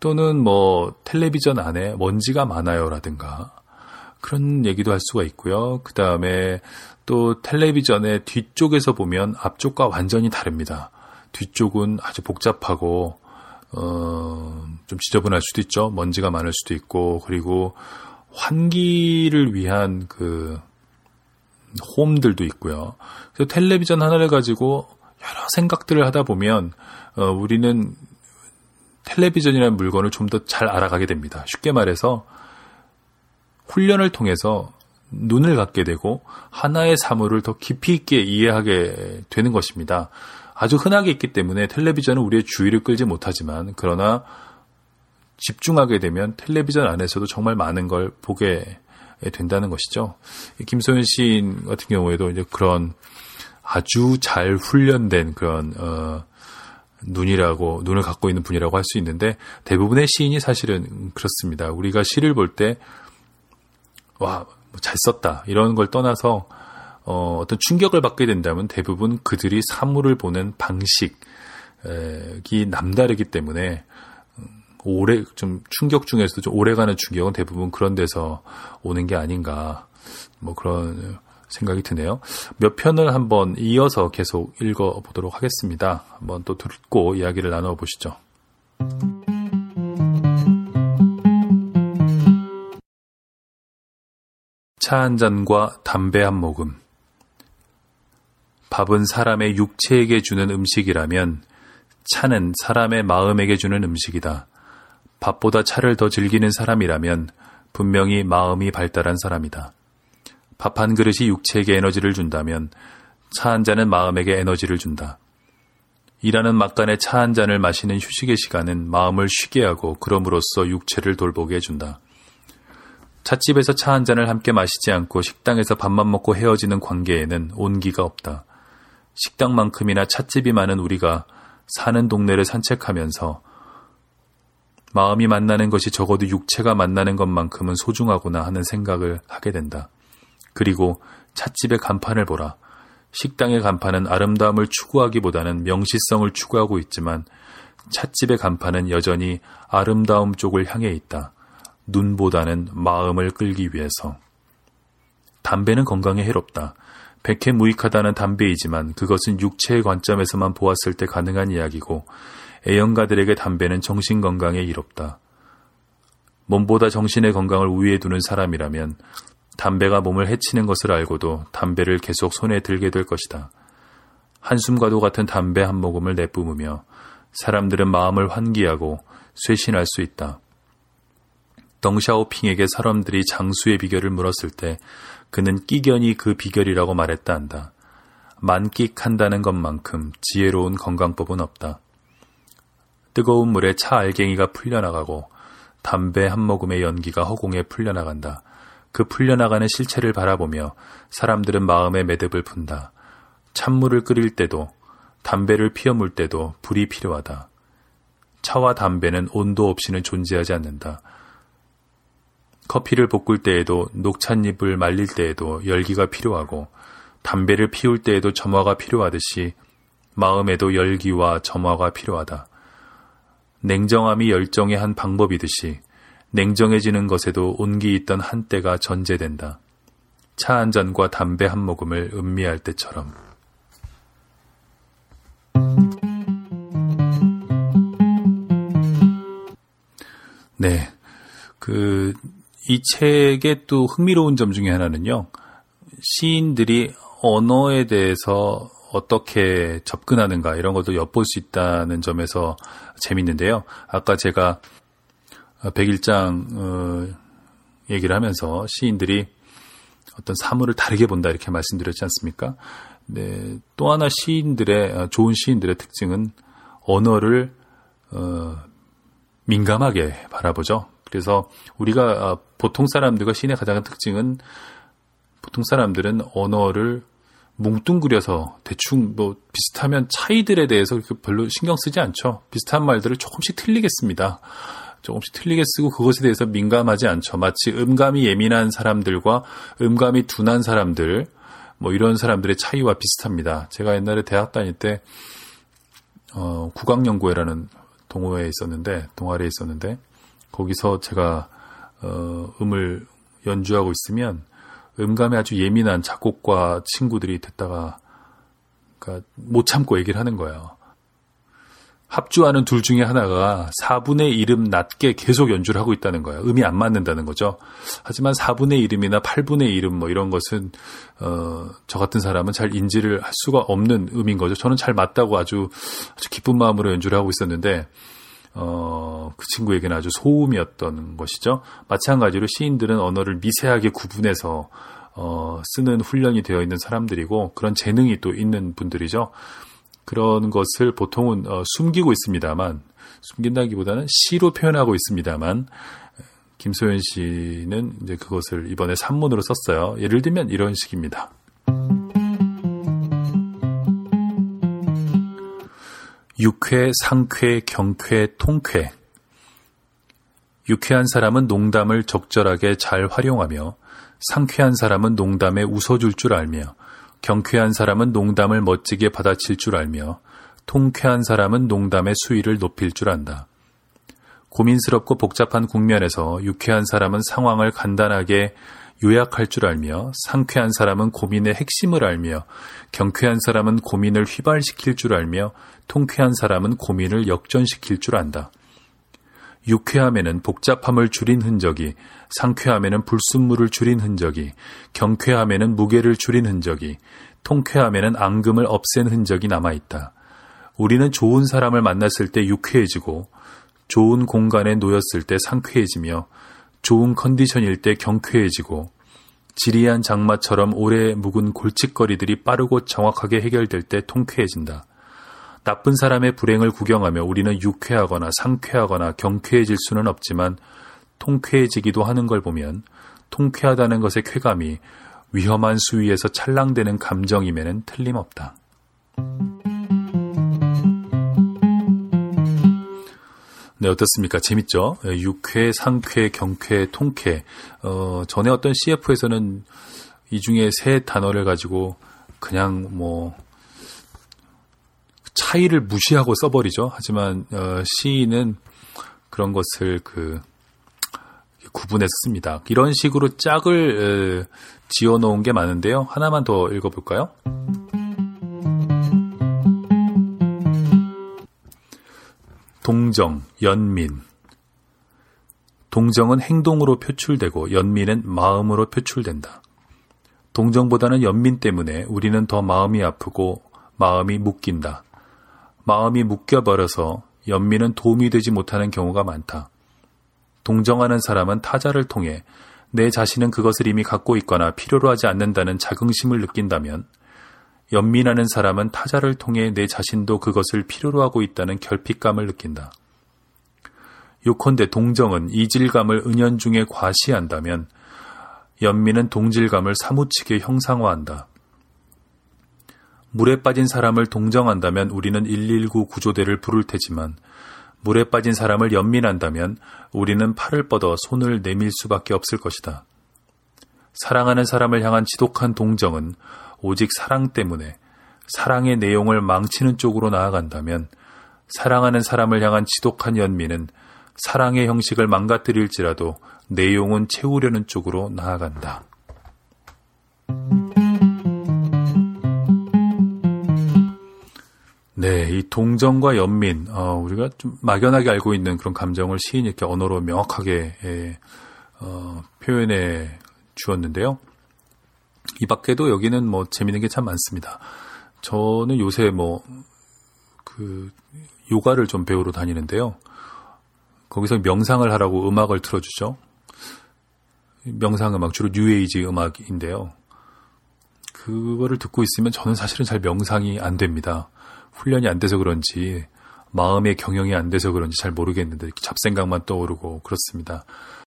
또는 뭐 텔레비전 안에 먼지가 많아요라든가 그런 얘기도 할 수가 있고요. 그 다음에 또 텔레비전의 뒤쪽에서 보면 앞쪽과 완전히 다릅니다. 뒤쪽은 아주 복잡하고 어, 좀 지저분할 수도 있죠. 먼지가 많을 수도 있고 그리고 환기를 위한 그 홈들도 있고요. 그래서 텔레비전 하나를 가지고 여러 생각들을 하다 보면 어, 우리는 텔레비전이라는 물건을 좀 더 잘 알아가게 됩니다. 쉽게 말해서 훈련을 통해서 눈을 갖게 되고 하나의 사물을 더 깊이 있게 이해하게 되는 것입니다. 아주 흔하게 있기 때문에 텔레비전은 우리의 주의를 끌지 못하지만 그러나 집중하게 되면 텔레비전 안에서도 정말 많은 걸 보게 된다는 것이죠. 김소연 시인 같은 경우에도 이제 그런 아주 잘 훈련된 그런 어, 눈이라고 눈을 갖고 있는 분이라고 할 수 있는데 대부분의 시인이 사실은 그렇습니다. 우리가 시를 볼 때 와, 뭐잘 썼다. 이런 걸 떠나서 어, 어떤 충격을 받게 된다면 대부분 그들이 사물을 보는 방식이 남다르기 때문에 음, 오래 좀 충격 중에서도 좀 오래가는 충격은 대부분 그런 데서 오는 게 아닌가 뭐 그런 생각이 드네요. 몇 편을 한번 이어서 계속 읽어 보도록 하겠습니다. 한번 또 듣고 이야기를 나눠 보시죠. 차 한 잔과 담배 한 모금. 밥은 사람의 육체에게 주는 음식이라면 차는 사람의 마음에게 주는 음식이다. 밥보다 차를 더 즐기는 사람이라면 분명히 마음이 발달한 사람이다. 밥 한 그릇이 육체에게 에너지를 준다면 차 한 잔은 마음에게 에너지를 준다. 일하는 막간에 차 한 잔을 마시는 휴식의 시간은 마음을 쉬게 하고 그럼으로써 육체를 돌보게 해준다. 찻집에서 차 한 잔을 함께 마시지 않고 식당에서 밥만 먹고 헤어지는 관계에는 온기가 없다. 식당만큼이나 찻집이 많은 우리가 사는 동네를 산책하면서 마음이 만나는 것이 적어도 육체가 만나는 것만큼은 소중하구나 하는 생각을 하게 된다. 그리고 찻집의 간판을 보라. 식당의 간판은 아름다움을 추구하기보다는 명시성을 추구하고 있지만 찻집의 간판은 여전히 아름다움 쪽을 향해 있다. 눈보다는 마음을 끌기 위해서. 담배는 건강에 해롭다. 백해 무익하다는 담배이지만 그것은 육체의 관점에서만 보았을 때 가능한 이야기고 애연가들에게 담배는 정신 건강에 이롭다. 몸보다 정신의 건강을 우위에 두는 사람이라면 담배가 몸을 해치는 것을 알고도 담배를 계속 손에 들게 될 것이다. 한숨과도 같은 담배 한 모금을 내뿜으며 사람들은 마음을 환기하고 쇄신할 수 있다. 덩샤오핑에게 사람들이 장수의 비결을 물었을 때 그는 끼견이 그 비결이라고 말했다 한다. 만끽한다는 것만큼 지혜로운 건강법은 없다. 뜨거운 물에 차 알갱이가 풀려나가고 담배 한 모금의 연기가 허공에 풀려나간다. 그 풀려나가는 실체를 바라보며 사람들은 마음의 매듭을 푼다. 찬물을 끓일 때도 담배를 피워물 때도 불이 필요하다. 차와 담배는 온도 없이는 존재하지 않는다. 커피를 볶을 때에도 녹찻잎을 말릴 때에도 열기가 필요하고 담배를 피울 때에도 점화가 필요하듯이 마음에도 열기와 점화가 필요하다. 냉정함이 열정의 한 방법이듯이 냉정해지는 것에도 온기 있던 한때가 전제된다. 차 한 잔과 담배 한 모금을 음미할 때처럼. 네. 그, 이 책의 또 흥미로운 점 중에 하나는요. 시인들이 언어에 대해서 어떻게 접근하는가 이런 것도 엿볼 수 있다는 점에서 재밌는데요. 아까 제가 백일장 어, 얘기를 하면서 시인들이 어떤 사물을 다르게 본다 이렇게 말씀드렸지 않습니까? 네, 또 하나 시인들의 좋은 시인들의 특징은 언어를 어, 민감하게 바라보죠. 그래서 우리가 아, 보통 사람들과 시인의 가장 큰 특징은 보통 사람들은 언어를 뭉뚱그려서 대충 뭐 비슷하면 차이들에 대해서 별로 신경 쓰지 않죠. 비슷한 말들을 조금씩 틀리겠습니다. 조금씩 틀리게 쓰고 그것에 대해서 민감하지 않죠. 마치 음감이 예민한 사람들과 음감이 둔한 사람들, 뭐 이런 사람들의 차이와 비슷합니다. 제가 옛날에 대학 다닐 때, 어, 국악연구회라는 동호회에 있었는데 동아리에 있었는데 거기서 제가 어, 음을 연주하고 있으면 음감에 아주 예민한 작곡가 친구들이 듣다가 그러니까 못 참고 얘기를 하는 거예요. 합주하는 둘 중에 하나가 4분의 1음 낮게 계속 연주를 하고 있다는 거예요. 음이 안 맞는다는 거죠. 하지만 4분의 1음이나 8분의 1음 뭐 이런 것은 어, 저 같은 사람은 잘 인지를 할 수가 없는 음인 거죠. 저는 잘 맞다고 아주 아주 기쁜 마음으로 연주를 하고 있었는데 어, 그 친구에게는 아주 소음이었던 것이죠. 마찬가지로 시인들은 언어를 미세하게 구분해서 어, 쓰는 훈련이 되어 있는 사람들이고 그런 재능이 또 있는 분들이죠. 그런 것을 보통은 어, 숨기고 있습니다만 숨긴다기보다는 시로 표현하고 있습니다만 김소연 씨는 이제 그것을 이번에 산문으로 썼어요. 예를 들면 이런 식입니다. 육회, 상쾌, 경쾌, 통쾌. 유쾌한 사람은 농담을 적절하게 잘 활용하며 상쾌한 사람은 농담에 웃어줄 줄 알며 경쾌한 사람은 농담을 멋지게 받아칠 줄 알며 통쾌한 사람은 농담의 수위를 높일 줄 안다. 고민스럽고 복잡한 국면에서 유쾌한 사람은 상황을 간단하게 요약할 줄 알며 상쾌한 사람은 고민의 핵심을 알며 경쾌한 사람은 고민을 휘발시킬 줄 알며 통쾌한 사람은 고민을 역전시킬 줄 안다. 유쾌함에는 복잡함을 줄인 흔적이, 상쾌함에는 불순물을 줄인 흔적이, 경쾌함에는 무게를 줄인 흔적이, 통쾌함에는 앙금을 없앤 흔적이 남아 있다. 우리는 좋은 사람을 만났을 때 유쾌해지고, 좋은 공간에 놓였을 때 상쾌해지며, 좋은 컨디션일 때 경쾌해지고, 지리한 장마처럼 오래 묵은 골칫거리들이 빠르고 정확하게 해결될 때 통쾌해진다. 나쁜 사람의 불행을 구경하며 우리는 유쾌하거나 상쾌하거나 경쾌해질 수는 없지만 통쾌해지기도 하는 걸 보면 통쾌하다는 것의 쾌감이 위험한 수위에서 찰랑대는 감정임에는 틀림없다. 네, 어떻습니까? 재밌죠? 예, 유쾌, 상쾌, 경쾌, 통쾌. 어, 전에 어떤 CF에서는 이 중에 세 단어를 가지고 그냥 뭐 차이를 무시하고 써버리죠. 하지만 어, 시인은 그런 것을 그 구분해서 씁니다. 이런 식으로 짝을 에, 지어 놓은 게 많은데요. 하나만 더 읽어볼까요? 동정, 연민. 동정은 행동으로 표출되고 연민은 마음으로 표출된다. 동정보다는 연민 때문에 우리는 더 마음이 아프고 마음이 묶인다. 마음이 묶여버려서 연민은 도움이 되지 못하는 경우가 많다. 동정하는 사람은 타자를 통해 내 자신은 그것을 이미 갖고 있거나 필요로 하지 않는다는 자긍심을 느낀다면 연민하는 사람은 타자를 통해 내 자신도 그것을 필요로 하고 있다는 결핍감을 느낀다. 요컨대 동정은 이질감을 은연중에 과시한다면 연민은 동질감을 사무치게 형상화한다. 물에 빠진 사람을 동정한다면 우리는 119 구조대를 부를 테지만 물에 빠진 사람을 연민한다면 우리는 팔을 뻗어 손을 내밀 수밖에 없을 것이다. 사랑하는 사람을 향한 지독한 동정은 오직 사랑 때문에 사랑의 내용을 망치는 쪽으로 나아간다면 사랑하는 사람을 향한 지독한 연민은 사랑의 형식을 망가뜨릴지라도 내용은 채우려는 쪽으로 나아간다. 네, 이 동정과 연민, 어, 우리가 좀 막연하게 알고 있는 그런 감정을 시인이 이렇게 언어로 명확하게 예, 어, 표현해 주었는데요. 이 밖에도 여기는 뭐 재밌는 게 참 많습니다. 저는 요새 뭐, 그, 요가를 좀 배우러 다니는데요. 거기서 명상을 하라고 음악을 틀어주죠. 명상 음악, 주로 뉴에이지 음악인데요. 그거를 듣고 있으면 저는 사실은 잘 명상이 안 됩니다. 훈련이 안 돼서 그런지 마음의 경영이 안 돼서 그런지 잘 모르겠는데 잡생각만 떠오르고 그렇습니다.